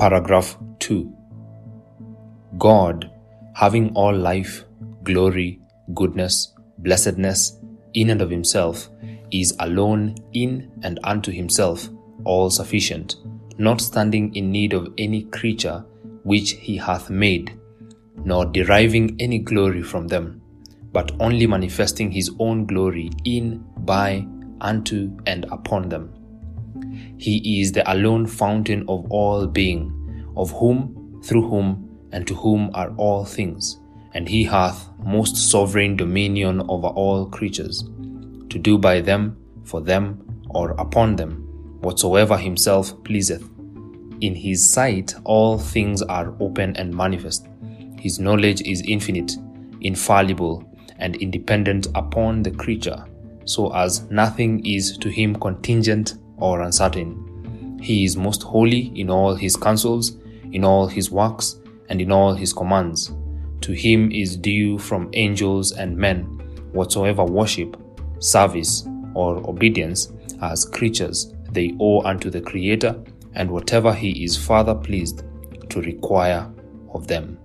Paragraph 2 God, having all life, glory, goodness, blessedness in and of himself, is alone in and unto himself all sufficient, not standing in need of any creature which he hath made, nor deriving any glory from them, but only manifesting his own glory in, by, unto, and upon them. He is the alone fountain of all being, of whom, through whom, and to whom are all things, and he hath most sovereign dominion over all creatures, to do by them, for them, or upon them, whatsoever himself pleaseth. In his sight all things are open and manifest. His knowledge is infinite, infallible, and independent upon the creature, so as nothing is to him contingent or uncertain. He is most holy in all his counsels, in all his works, and in all his commands. To him is due from angels and men whatsoever worship, service, or obedience as creatures they owe unto the Creator, and whatever he is further pleased to require of them.